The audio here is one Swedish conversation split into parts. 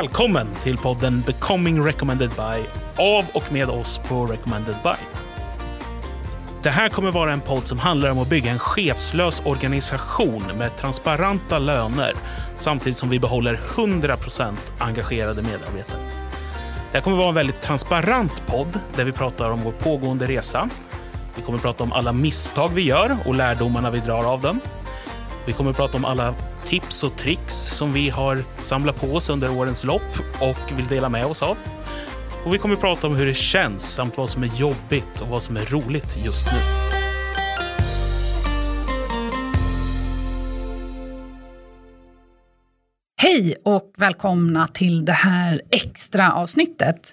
välkommen till podden Becoming Recommended By av och med oss på Recommended By. Det här kommer vara en podd som handlar om att bygga en chefslös organisation med transparenta löner samtidigt som vi behåller 100% engagerade medarbetare. Det här kommer vara en väldigt transparent podd där vi pratar om vår pågående resa. Vi kommer prata om alla misstag vi gör och lärdomarna vi drar av dem. Vi kommer prata om alla tips och tricks som vi har samlat på oss under årens lopp och vill dela med oss av. Och vi kommer att prata om hur det känns samt vad som är jobbigt och vad som är roligt just nu. Hej och välkomna till det här extra avsnittet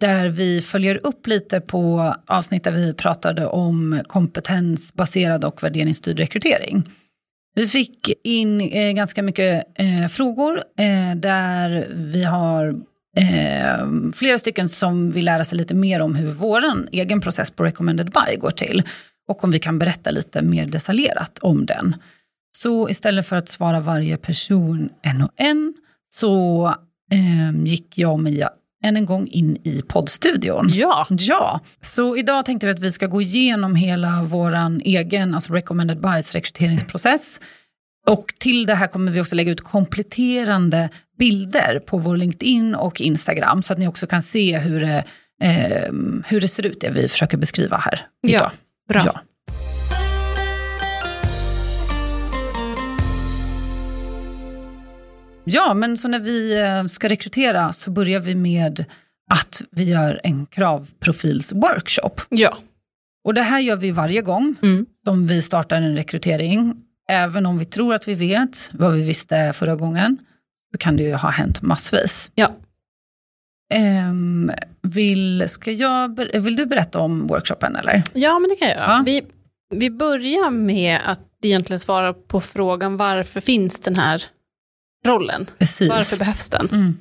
där vi följer upp lite på avsnitt där vi pratade om kompetensbaserad och värderingsstyrd rekrytering. Vi fick in eh, ganska mycket eh, frågor eh, där vi har eh, flera stycken som vill lära sig lite mer om hur vår egen process på recommended buy går till och om vi kan berätta lite mer detaljerat om den. Så istället för att svara varje person en och en så eh, gick jag och Mia än en gång in i poddstudion. Ja. Ja, så idag tänkte vi att vi ska gå igenom hela vår egen, alltså recommended buys rekryteringsprocess. Och till det här kommer vi också lägga ut kompletterande bilder på vår LinkedIn och Instagram så att ni också kan se hur det, eh, hur det ser ut, det vi försöker beskriva här idag. Ja, bra. Ja. Ja, men så när vi eh, ska rekrytera så börjar vi med att vi gör en kravprofilsworkshop. Ja. Och det här gör vi varje gång Mm. som vi startar en rekrytering. Även om vi tror att vi vet vad vi visste förra gången, så kan det ju ha hänt massvis. Ja. Ehm, vill, ska jag, vill du berätta om workshopen eller? ja, men det kan jag göra. Ja. Vi, vi börjar med att egentligen svara på frågan varför finns den här rollen? Precis. Varför behövs den? Mm.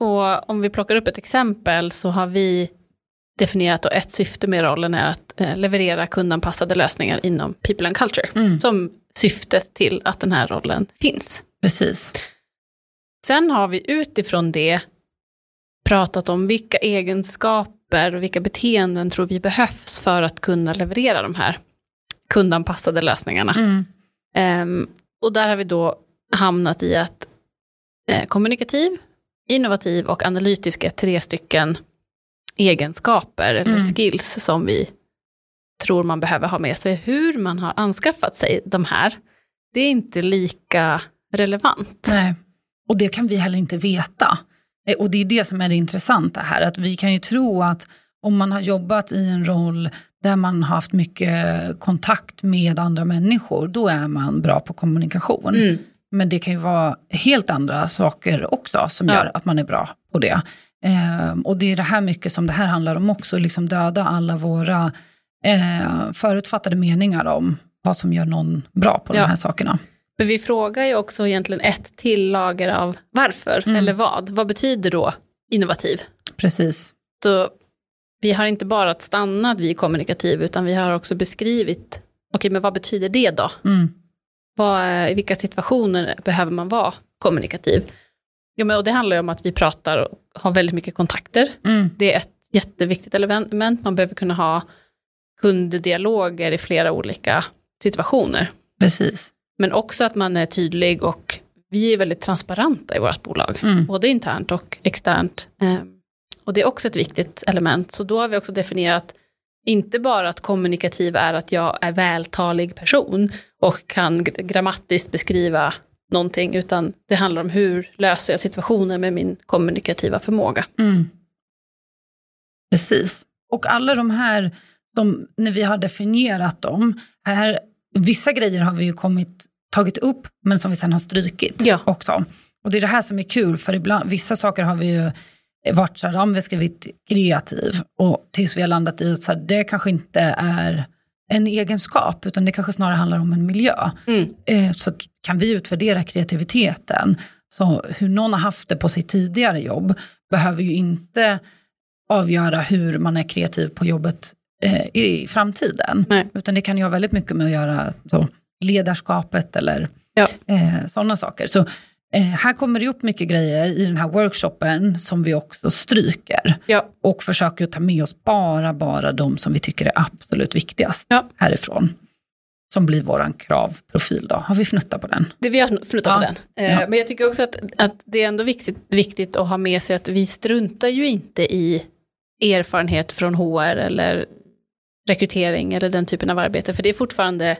Och om vi plockar upp ett exempel så har vi definierat att ett syfte med rollen är att eh, leverera kundanpassade lösningar inom people and culture. Mm. Som syftet till att den här rollen finns. Precis. Sen har vi utifrån det pratat om vilka egenskaper och vilka beteenden tror vi behövs för att kunna leverera de här kundanpassade lösningarna. Mm. Ehm, och där har vi då hamnat i att eh, kommunikativ, innovativ och analytisk är tre stycken egenskaper eller Mm. skills som vi tror man behöver ha med sig. Hur man har anskaffat sig de här, det är inte lika relevant. Nej. Och det kan vi heller inte veta. Eh, Och det är det som är det intressanta här, att vi kan ju tro att om man har jobbat i en roll där man har haft mycket kontakt med andra människor, då är man bra på kommunikation. Mm. Men det kan ju vara helt andra saker också som Ja. gör att man är bra på det. Ehm, och det är det här mycket som det här handlar om också, liksom döda alla våra eh, förutfattade meningar om vad som gör någon bra på Ja. de här sakerna. Men vi frågar ju också egentligen ett till lager av varför, Mm. eller vad. Vad betyder då innovativ? Precis. Så vi har inte bara stannat vid kommunikativ, utan vi har också beskrivit, okej men vad betyder det då? Mm. Vad, I vilka situationer behöver man vara kommunikativ? Jo, men, och det handlar ju om att vi pratar och har väldigt mycket kontakter. Mm. Det är ett jätteviktigt element. Man behöver kunna ha kunddialoger i flera olika situationer. Precis. Men också att man är tydlig och vi är väldigt transparenta i vårt bolag. Mm. Både internt och externt. Eh, Och det är också ett viktigt element. Så då har vi också definierat inte bara att kommunikativ är att jag är vältalig person och kan grammatiskt beskriva någonting, utan det handlar om hur löser jag situationer med min kommunikativa förmåga. Mm. Precis. Och alla de här, de, när vi har definierat dem, här, vissa grejer har vi ju kommit, tagit upp, men som vi sen har strykit Ja. också. Och det är det här som är kul, för ibland, vissa saker har vi ju varit så här, ja, vi har skrivit kreativ, och tills vi har landat i att så här, det kanske inte är en egenskap, utan det kanske snarare handlar om en miljö. Mm. Eh, så kan vi utvärdera kreativiteten, så hur någon har haft det på sitt tidigare jobb, behöver ju inte avgöra hur man är kreativ på jobbet eh, i framtiden. Nej. Utan det kan ju ha väldigt mycket med att göra så, ledarskapet eller Ja. eh, sådana saker. Så Eh, här kommer det upp mycket grejer i den här workshopen som vi också stryker. Ja. Och försöker ta med oss bara, bara de som vi tycker är absolut viktigast Ja. härifrån. Som blir våran kravprofil då. Har vi fnuttat på den? Det vi har fnuttat Ja. på den. Eh. Men jag tycker också att, att det är ändå viktigt, viktigt att ha med sig att vi struntar ju inte i erfarenhet från HR eller rekrytering eller den typen av arbete. För det är fortfarande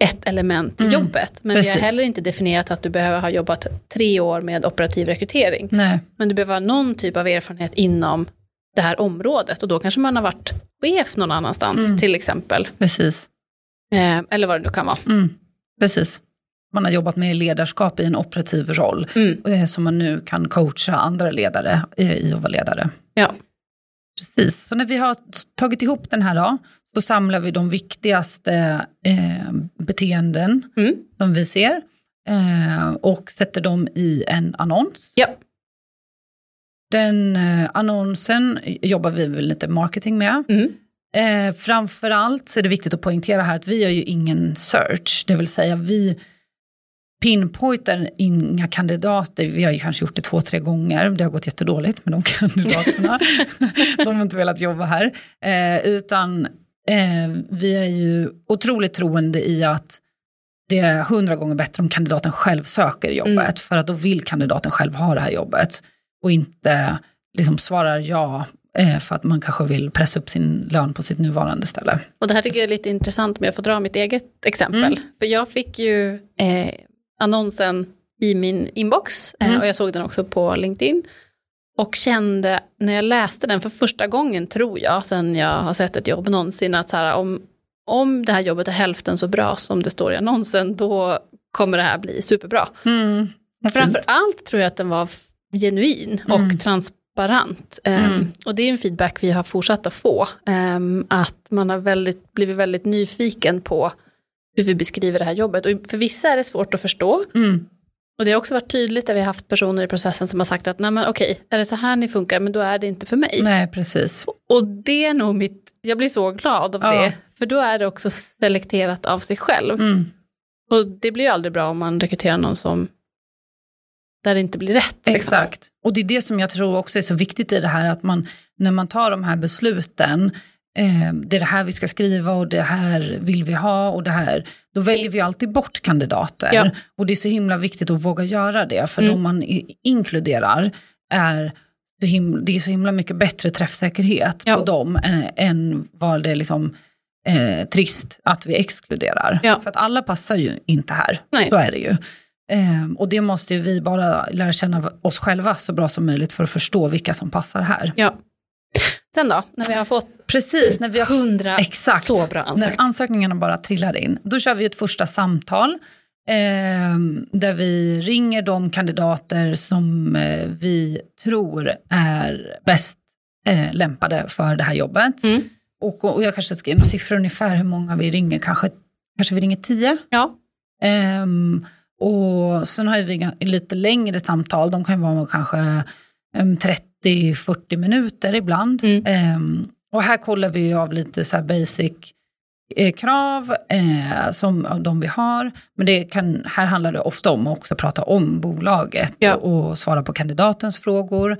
ett element i Mm. jobbet. Men vi Precis. har heller inte definierat att du behöver ha jobbat tre år med operativ rekrytering. Nej. Men du behöver ha någon typ av erfarenhet inom det här området. Och då kanske man har varit chef någon annanstans Mm. till exempel. Precis. Eh, eller vad det nu kan vara. Mm. Precis. Man har jobbat med ledarskap i en operativ roll. Mm. Som man nu kan coacha andra ledare eh, i att vara ledare. Ja. Precis. Så när vi har tagit ihop den här då, så samlar vi de viktigaste eh, beteenden Mm. som vi ser. Eh, och sätter dem i en annons. Ja. Den eh, annonsen jobbar vi väl lite marketing med. Mm. Eh, framförallt så är det viktigt att poängtera här att vi gör ju ingen search, det vill säga vi pinpointar inga kandidater, vi har ju kanske gjort det två, tre gånger, det har gått jättedåligt med de kandidaterna, de har inte velat jobba här, eh, utan eh, vi är ju otroligt troende i att det är hundra gånger bättre om kandidaten själv söker jobbet, Mm. för att då vill kandidaten själv ha det här jobbet och inte liksom svarar ja eh, för att man kanske vill pressa upp sin lön på sitt nuvarande ställe. Och det här tycker jag är lite intressant, men jag får dra mitt eget exempel. Mm. För jag fick ju eh, annonsen i min inbox eh, Mm. och jag såg den också på LinkedIn. Och kände när jag läste den för första gången, tror jag, sen jag har sett ett jobb någonsin, att så här, om, om det här jobbet är hälften så bra som det står i annonsen, då kommer det här bli superbra. Mm. Framför allt tror jag att den var genuin och Mm. transparent. Ehm, Mm. Och det är en feedback vi har fortsatt att få. ehm, att man har väldigt, blivit väldigt nyfiken på hur vi beskriver det här jobbet. Och för vissa är det svårt att förstå. Mm. Och det har också varit tydligt att vi har haft personer i processen som har sagt att nej men okej, är det så här ni funkar, men då är det inte för mig. Nej, precis. Och det är nog mitt, jag blir så glad av Ja. det. För då är det också selekterat av sig själv. Mm. Och det blir ju aldrig bra om man rekryterar någon som där det inte blir rätt. liksom. Exakt. Och det är det som jag tror också är så viktigt i det här, att man när man tar de här besluten, eh, det är det här vi ska skriva och det här vill vi ha och det här, då väljer vi alltid bort kandidater. Ja. Och det är så himla viktigt att våga göra det, för Mm. de man inkluderar är så himla, det är så himla mycket bättre träffsäkerhet Ja. på dem än, än vad det är liksom eh, trist att vi exkluderar. Ja. För att alla passar ju inte här, Nej. så är det ju. Ehm, och det måste vi bara lära känna oss själva så bra som möjligt för att förstå vilka som passar här. Ja. Sen då, när vi har fått Precis, när vi har hundra Exakt. så bra när ansökningar. ansökningarna bara trillar in, då kör vi ett första samtal ehm, där vi ringer de kandidater som eh, vi tror är bäst eh, lämpade för det här jobbet. Mm. Och, och jag kanske ge några siffror ungefär hur många vi ringer, kanske, kanske vi ringer tio. Ja. Ehm, och sen har vi lite längre samtal, de kan vara kanske um, 30-40 minuter ibland. Mm. Och här kollar vi av lite så basic eh, krav eh, som de vi har. Men det kan, här handlar det ofta om att också prata om bolaget Ja. och, och svara på kandidatens frågor.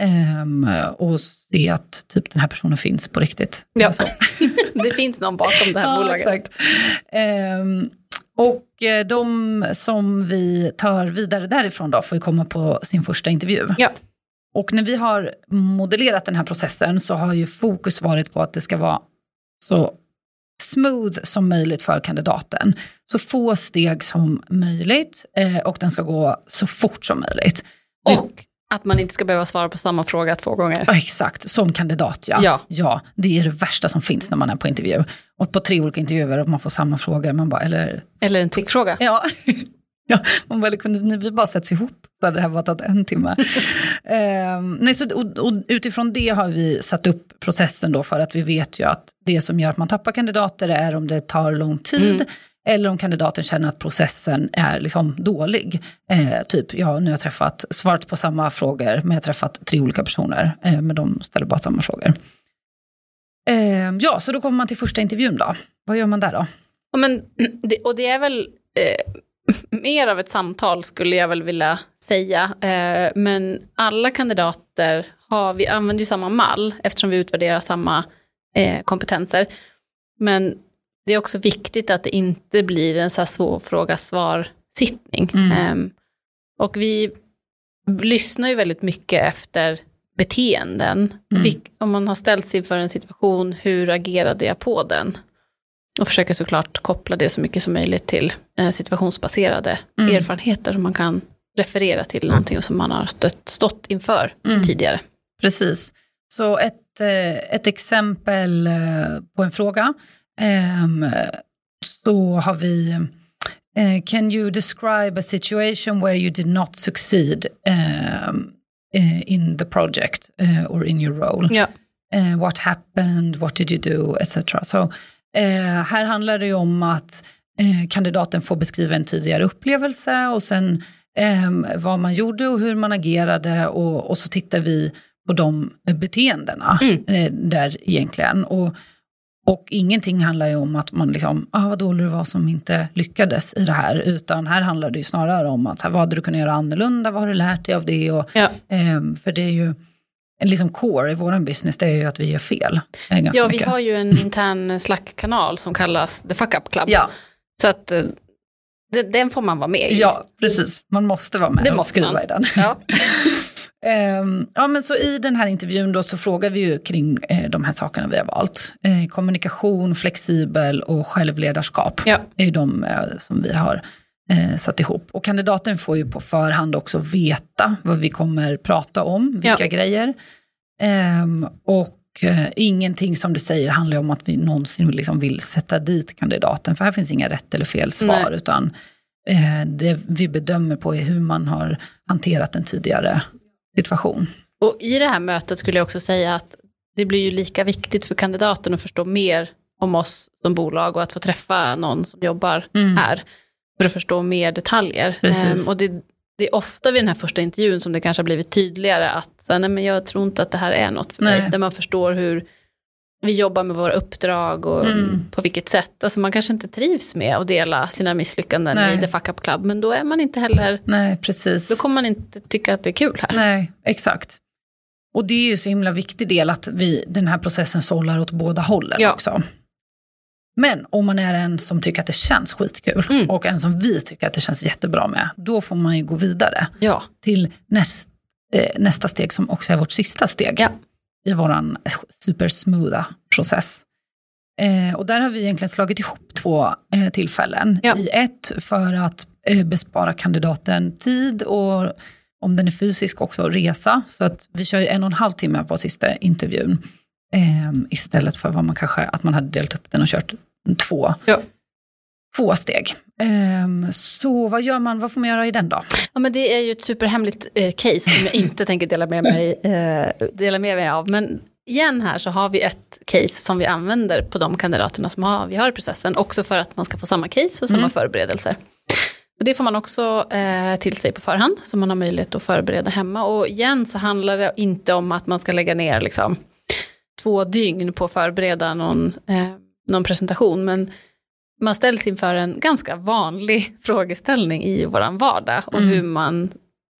ehm, och se att typ den här personen finns på riktigt. Ja. Så. det finns någon bakom det här bolaget. Exakt. Ehm, och eh, de som vi tar vidare därifrån då får ju komma på sin första intervju. Ja. Och när vi har modellerat den här processen så har ju fokus varit på att det ska vara så smooth som möjligt för kandidaten. Så få steg som möjligt eh, och den ska gå så fort som möjligt. Och att man inte ska behöva svara på samma fråga två gånger. Ja, exakt, som kandidat ja. Ja. ja. Det är det värsta som finns när man är på intervju. Och på tre olika intervjuer och man får samma frågor. Man bara, eller Eller en trickfråga. Ja, ja man bara, kunde ni vi bara sätts ihop så hade det här bara tagit en timme. Ehm, nej, så, och, och utifrån det har vi satt upp processen då för att vi vet ju att det som gör att man tappar kandidater är om det tar lång tid Mm. eller om kandidaten känner att processen är liksom dålig. Eh, typ, ja nu har jag träffat, svarat på samma frågor men jag har träffat tre olika personer eh, men de ställer bara samma frågor. Ehm, ja, så då kommer man till första intervjun då. Vad gör man där då? Och, men, och det är väl eh, mer av ett samtal skulle jag väl vilja säga, eh, men alla kandidater har, vi använder ju samma mall eftersom vi utvärderar samma eh, kompetenser. Men det är också viktigt att det inte blir en så här svår fråga-svar-sittning. Mm. Ehm, och vi lyssnar ju väldigt mycket efter beteenden. Mm. Om man har ställts inför en situation, hur agerade jag på den? Och försöker såklart koppla det så mycket som möjligt till eh, situationsbaserade Mm. erfarenheter som man kan referera till någonting som man har stött, stått inför Mm. tidigare. Precis. Så ett, eh, ett exempel eh, på en fråga. Ehm, Så har vi Can you describe a situation where you did not succeed ehm, eh, in the project or in your role? Eh, what happened, what did you do, etc. Så eh, här handlar det ju om att eh, kandidaten får beskriva en tidigare upplevelse och sen eh, vad man gjorde och hur man agerade och, och så tittar vi på de beteendena Mm. eh, där egentligen. Och, och ingenting handlar ju om att man liksom, ah, vad dålig du var som inte lyckades i det här, utan här handlar det ju snarare om att så här, vad hade du kunnat göra annorlunda, vad har du lärt dig av det? Och, Ja. Ehm, för det är ju, liksom core i vår business, det är ju att vi gör fel. eh, Ja, vi mycket. har ju en intern Slack-kanal som kallas The Fuck Up Club. Ja, Så att eh, den får man vara med i. ja, precis. Man måste vara med Det och måste skriva man. i den. Ja. Ehm, ja, men så i den här intervjun då så frågar vi ju kring eh, de här sakerna vi har valt. Eh, kommunikation, flexibel och självledarskap Ja. är de eh, som vi har eh, satt ihop. Och kandidaten får ju på förhand också veta vad vi kommer prata om, vilka Ja. grejer. Ehm, och eh, ingenting som du säger handlar om att vi någonsin liksom vill sätta dit kandidaten, för här finns inga rätt eller fel svar, Nej. utan eh, det vi bedömer på är hur man har hanterat en tidigare situation. Och i det här mötet skulle jag också säga att det blir ju lika viktigt för kandidaten att förstå mer om oss som bolag och att få träffa någon som jobbar Mm. här för att förstå mer detaljer. Precis. Ehm, och det, det är ofta vid den här första intervjun som det kanske har blivit tydligare att nej, men jag tror inte att det här är något för Nej. mig. Där man förstår hur vi jobbar med våra uppdrag och Mm. på vilket sätt. Alltså man kanske inte trivs med att dela sina misslyckanden Nej. i The Fuck Up Club, men då är man inte heller, Nej, precis. då kommer man inte tycka att det är kul här. Nej, exakt. Och det är ju så himla viktig del att vi, den här processen sållar åt båda hållen Ja. också. Men om man är en som tycker att det känns skitkul Mm. och en som vi tycker att det känns jättebra med, då får man ju gå vidare Ja, till näst, eh, nästa steg som också är vårt sista steg Ja. i vår supersmootha process. Eh, och där har vi egentligen slagit ihop två eh, tillfällen. Ja. I ett för att eh, bespara kandidaten tid och om den är fysisk också resa. Så att vi kör ju en och en halv timme på sista intervjun. Eh, istället för vad man kanske, att man hade delat upp den och kört två, Ja. två steg. Eh, så vad gör man, vad får man göra i den då? Ja, men det är ju ett superhemligt eh, case som jag inte tänker dela med, mig, eh, dela med mig av. Men igen här så har vi ett case som vi använder på de kandidaterna som har, vi har i processen. Också för att man ska få samma case och samma Mm. förberedelser. Och det får man också eh, till sig på förhand, så man har möjlighet att förbereda hemma. Och igen så handlar det inte om att man ska lägga ner liksom, två dygn på att förbereda någon, eh, någon presentation. Men man ställs inför en ganska vanlig frågeställning i våran vardag och Mm. hur man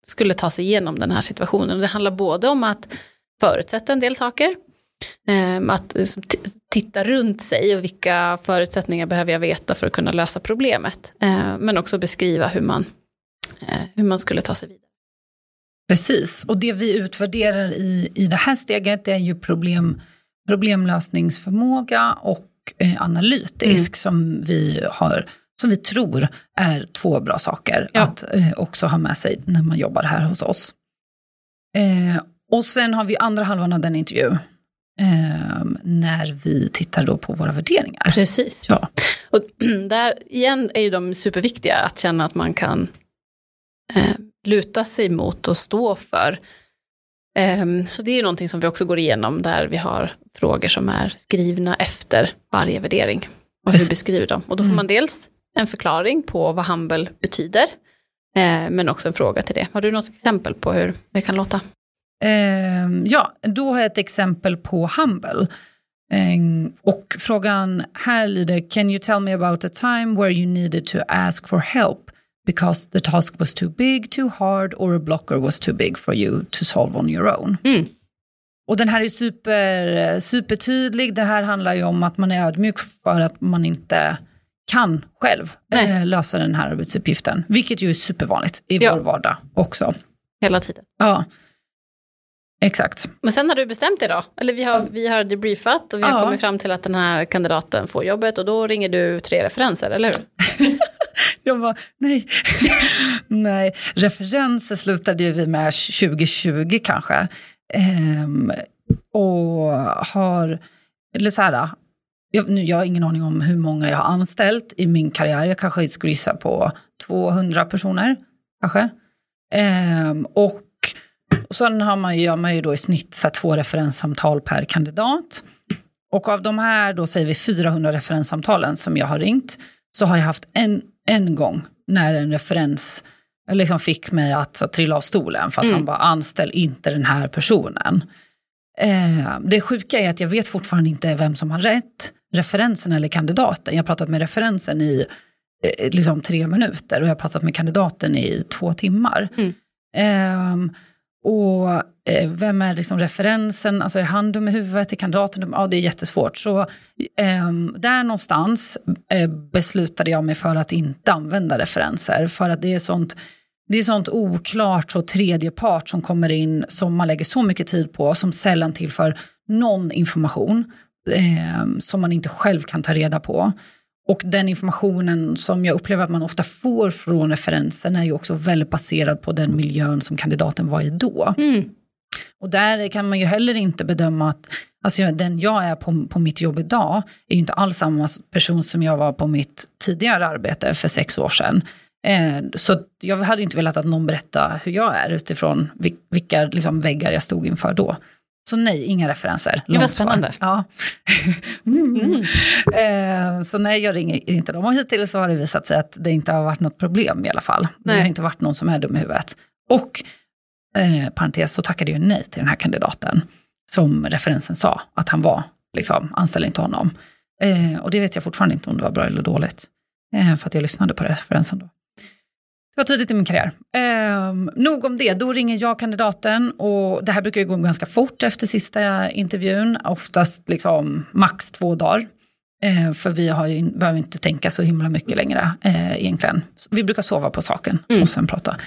skulle ta sig igenom den här situationen. Och Det handlar både om att förutsätta en del saker, ehm, att liksom titta runt sig och vilka förutsättningar behöver jag veta för att kunna lösa problemet. Eh, Men också beskriva hur man, eh, hur man skulle ta sig vidare. Precis, och det vi utvärderar i, i det här steget det är ju problem, problemlösningsförmåga och eh, analytisk som, vi har, som vi tror är två bra saker Ja. att eh, också ha med sig när man jobbar här hos oss. Eh, och sen har vi andra halvan av den intervju eh, när vi tittar då på våra värderingar. Precis. Ja. Och där igen är ju de superviktiga att känna att man kan eh, luta sig mot och stå för. Ehm, så det är ju någonting som vi också går igenom där vi har frågor som är skrivna efter varje värdering. Och hur Precis. beskriver de? Och då får Mm. man dels en förklaring på vad humble betyder, eh, men också en fråga till det. Har du något exempel på hur det kan låta? Ehm, ja, då har jag ett exempel på Humble. Ehm, och frågan här lyder, can you tell me about a time where you needed to ask for help because the task was too big, too hard or a blocker was too big for you to solve on your own. Mm. Och den här är super, supertydlig. Det här handlar ju om att man är ödmjuk för att man inte kan själv Nej. eh, lösa den här arbetsuppgiften. Vilket ju är supervanligt i Ja. vår vardag också. Hela tiden. Ja, exakt. Men sen har du bestämt dig då? Eller vi har, vi har debriefat och vi har Ja. kommit fram till att den här kandidaten får jobbet och då ringer du tre referenser, eller hur? Jag bara, nej. nej, referenser slutade ju vi med 2020 kanske. Ehm, och har, eller så här, jag, nu, jag har ingen aning om hur många jag har anställt i min karriär. Jag kanske skulle gissa på 200 personer, kanske. Ehm, och, och sen har man, gör man ju då i snitt så två referenssamtal per kandidat. Och av de här, då säger vi 400 referenssamtalen som jag har ringt, så har jag haft en, en gång när en referens liksom fick mig att, så, trilla av stolen för att Mm. han bara anställ inte den här personen. Eh, det sjuka är att jag vet fortfarande inte vem som har rätt, referensen eller kandidaten. Jag har pratat med referensen i eh, liksom tre minuter och jag har pratat med kandidaten i två timmar. Mm. Ehm, och eh, vem är liksom referensen? Alltså är han dum i huvudet? Är kandidaten dum? Ja, det är jättesvårt. Så eh, där någonstans eh, beslutade jag mig för att inte använda referenser. För att det är sånt, det är sånt oklart och tredje part som kommer in som man lägger så mycket tid på som sällan tillför någon information ehm, som man inte själv kan ta reda på. Och den informationen som jag upplever att man ofta får från referensen är ju också väldigt baserad på den miljön som kandidaten var i då. Mm. Och där kan man ju heller inte bedöma att alltså den jag är på, på mitt jobb idag är ju inte alls samma person som jag var på mitt tidigare arbete för sex år sedan. Eh, så jag hade inte velat att någon berättar hur jag är utifrån vil- vilka liksom, väggar jag stod inför då. Så nej, inga referenser. var Långt svar. spännande. Ja. Mm. Eh, så nej, jag ringer inte dem. Och hittills så har det visat sig att det inte har varit något problem i alla fall. Det Nej. har inte varit någon som är dum i huvudet. Och eh, parentes så tackade jag nej till den här kandidaten. Som referensen sa att han var, liksom, anställ inte honom. Eh, och det vet jag fortfarande inte om det var bra eller dåligt. Eh, för att jag lyssnade på referensen då. Det var tidigt i min karriär. Eh, nog om det, då ringer jag kandidaten och det här brukar ju gå ganska fort efter sista intervjun. Oftast liksom max två dagar. Eh, för vi har ju, behöver inte tänka så himla mycket längre eh, egentligen. Vi brukar sova på saken Mm. och sen prata.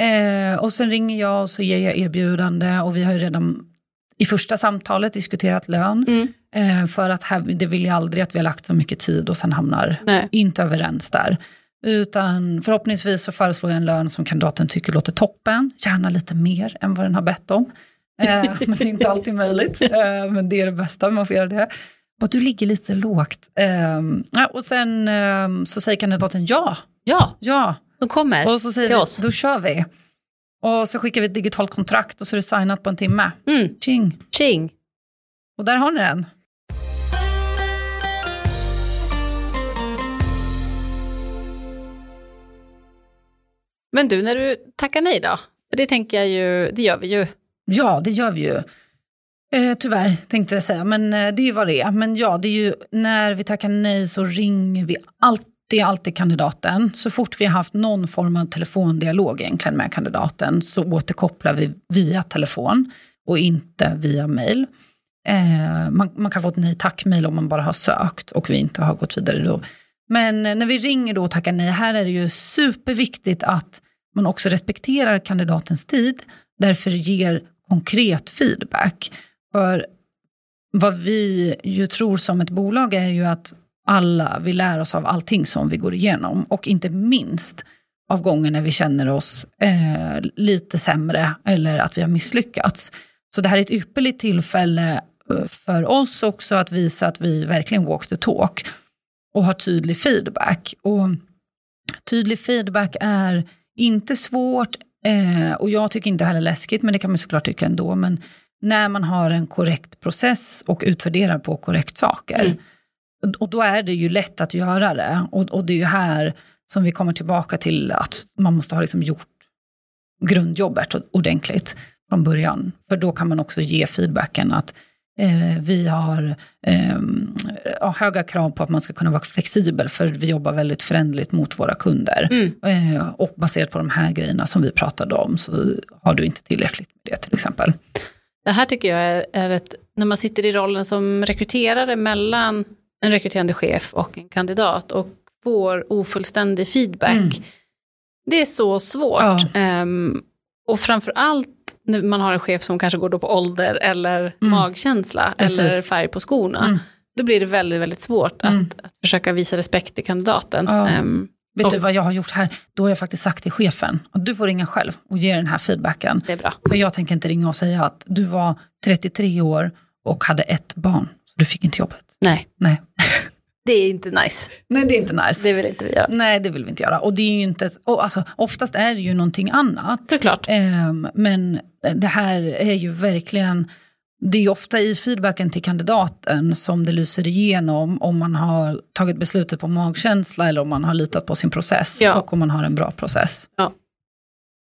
Eh, och sen ringer jag och så ger jag erbjudande och vi har ju redan i första samtalet diskuterat lön. Mm. Eh, för att här, det vill jag aldrig att vi har lagt så mycket tid och sen hamnar Nej. inte överens där. Utan förhoppningsvis så föreslår jag en lön som kandidaten tycker låter toppen. Gärna lite mer än vad den har bett om. Eh, men det är inte alltid möjligt. Eh, men det är det bästa, man får göra det. Och du ligger lite lågt. Eh, och sen eh, så säger kandidaten ja, Ja, ja. de kommer Och så säger till vi, oss. då kör vi. Och så skickar vi ett digitalt kontrakt och så är det signat på en timme. Mm. Tjing. Tjing. Och där har ni den. Men du, när du tackar nej då? För det tänker jag ju, det gör vi ju. Ja, det gör vi ju. Eh, tyvärr, tänkte jag säga. Men eh, det är ju vad det är. Men ja, det är ju när vi tackar nej så ringer vi alltid, alltid kandidaten. Så fort vi har haft någon form av telefondialog egentligen med kandidaten så återkopplar vi via telefon och inte via mail. Eh, man, man kan få ett nej tack-mail om man bara har sökt och vi inte har gått vidare då. Men när vi ringer då och tackar nej, här är det ju superviktigt att man också respekterar kandidatens tid, därför ger konkret feedback. För vad vi ju tror som ett bolag är ju att alla, vi lär oss av allting som vi går igenom och inte minst av gånger när vi känner oss eh, lite sämre eller att vi har misslyckats. Så det här är ett ypperligt tillfälle eh, för oss också att visa att vi verkligen walk the talk och har tydlig feedback. Och tydlig feedback är inte svårt eh, och jag tycker inte heller läskigt, men det kan man såklart tycka ändå. Men när man har en korrekt process och utvärderar på korrekt saker. Mm. Och, då är det ju lätt att göra det. Och, och det är ju här som vi kommer tillbaka till att man måste ha liksom gjort grundjobbet ordentligt från början. För då kan man också ge feedbacken att vi har eh, höga krav på att man ska kunna vara flexibel för vi jobbar väldigt förändligt mot våra kunder. Mm. Eh, och baserat på de här grejerna som vi pratade om så har du inte tillräckligt med det till exempel. Det här tycker jag är, ett, när man sitter i rollen som rekryterare mellan en rekryterande chef och en kandidat och får ofullständig feedback. Mm. Det är så svårt. Ja. Ehm, och framför allt när man har en chef som kanske går då på ålder eller Mm. magkänsla Precis. eller färg på skorna. Mm. Då blir det väldigt, väldigt svårt Mm. att, att försöka visa respekt till kandidaten. Ja. Ehm, Vet du vad jag har gjort här? Då har jag faktiskt sagt till chefen att du får ringa själv och ge den här feedbacken. det är bra. För jag tänker inte ringa och säga att du var 33 år och hade ett barn. Så du fick inte jobbet. Nej, Nej. det är inte nice. Nej, det är inte nice. Det vill inte vi göra. Nej, det vill vi inte göra. Och det är ju inte, och alltså, oftast är det ju någonting annat. Såklart. Ehm, men det här är ju verkligen, det är ofta i feedbacken till kandidaten som det lyser igenom om man har tagit beslutet på magkänsla eller om man har litat på sin process Ja. och om man har en bra process. Ja.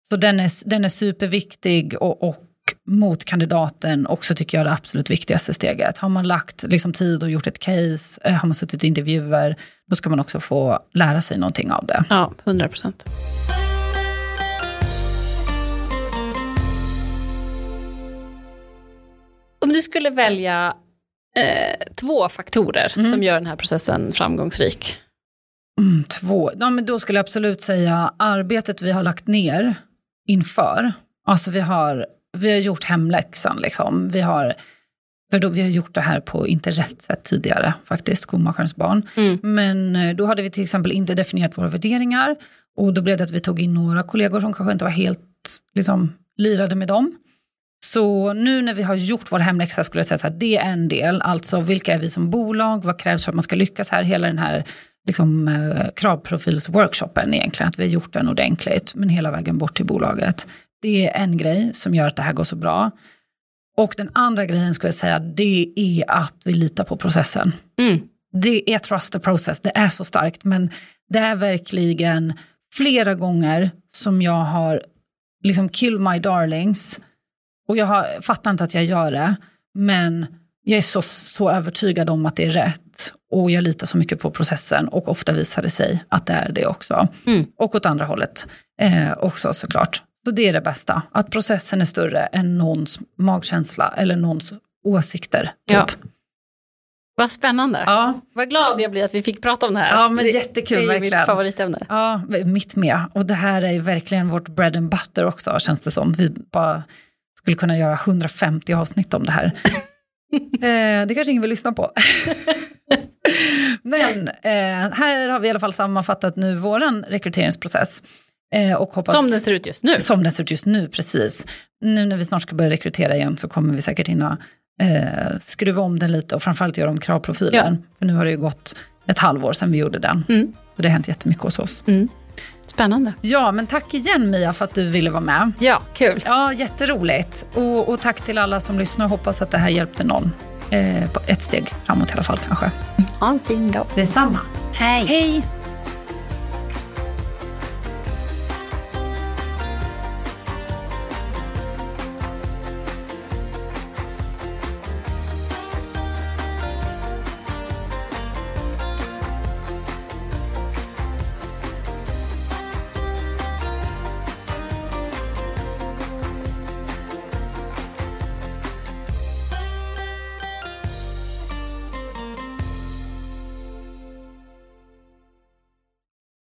Så den är, den är superviktig och, och mot kandidaten också tycker jag det absolut viktigaste steget. Har man lagt liksom, tid och gjort ett case, eh, har man suttit i intervjuer, då ska man också få lära sig någonting av det. Ja, 100 procent. Om du skulle välja eh, två faktorer Mm. som gör den här processen framgångsrik. Mm, två. Ja, men då skulle jag absolut säga arbetet vi har lagt ner inför. Alltså vi har, vi har gjort hemläxan liksom. Vi har, för då, vi har gjort det här på inte rätt sätt tidigare faktiskt, skomakarens barn. Mm. Men eh, då hade vi till exempel inte definierat våra värderingar. Och då blev det att vi tog in några kollegor som kanske inte var helt liksom, lirade med dem. Så nu när vi har gjort vår hemläxa skulle jag säga att det är en del. Alltså vilka är vi som bolag? Vad krävs för att man ska lyckas här? Hela den här liksom, eh, kravprofilsworkshopen egentligen. Att vi har gjort den ordentligt. Men hela vägen bort till bolaget. Det är en grej som gör att det här går så bra. Och den andra grejen skulle jag säga det är att vi litar på processen Mm. det är trust the process, det är så starkt, men det är verkligen flera gånger som jag har liksom kill my darlings och jag har, fattar inte att jag gör det, men jag är så, så övertygad om att det är rätt och jag litar så mycket på processen och ofta visar det sig att det är det också. Mm. Och åt andra hållet eh, också såklart. Så det är det bästa, att processen är större än någons magkänsla eller någons åsikter. Typ. Ja. Vad spännande. ja. Vad glad jag blir att vi fick prata om det här. Ja, men det, jättekul, det är verkligen. mitt favoritämne. Ja, mitt med. Och det här är ju verkligen vårt bread and butter också, känns det som. Vi bara skulle kunna göra 150 avsnitt om det här. eh, det kanske ingen vill lyssna på. Men eh, här har vi i alla fall sammanfattat nu våran rekryteringsprocess. Eh, och hoppas, Som den ser ut just nu. Som den ser ut just nu, precis. Nu när vi snart ska börja rekrytera igen så kommer vi säkert hinna eh, skruva om den lite och framförallt göra om kravprofilen. För nu har det ju gått ett halvår sedan vi gjorde den. Mm. Så det har hänt jättemycket hos oss. Mm. Spännande. Ja, men tack igen Mia för att du ville vara med. Ja, kul. Ja, jätteroligt. Och, och tack till alla som lyssnar. Hoppas att det här hjälpte någon. Eh, på ett steg framåt i alla fall kanske. Ha en fin dag. Detsamma. Hej. Hej!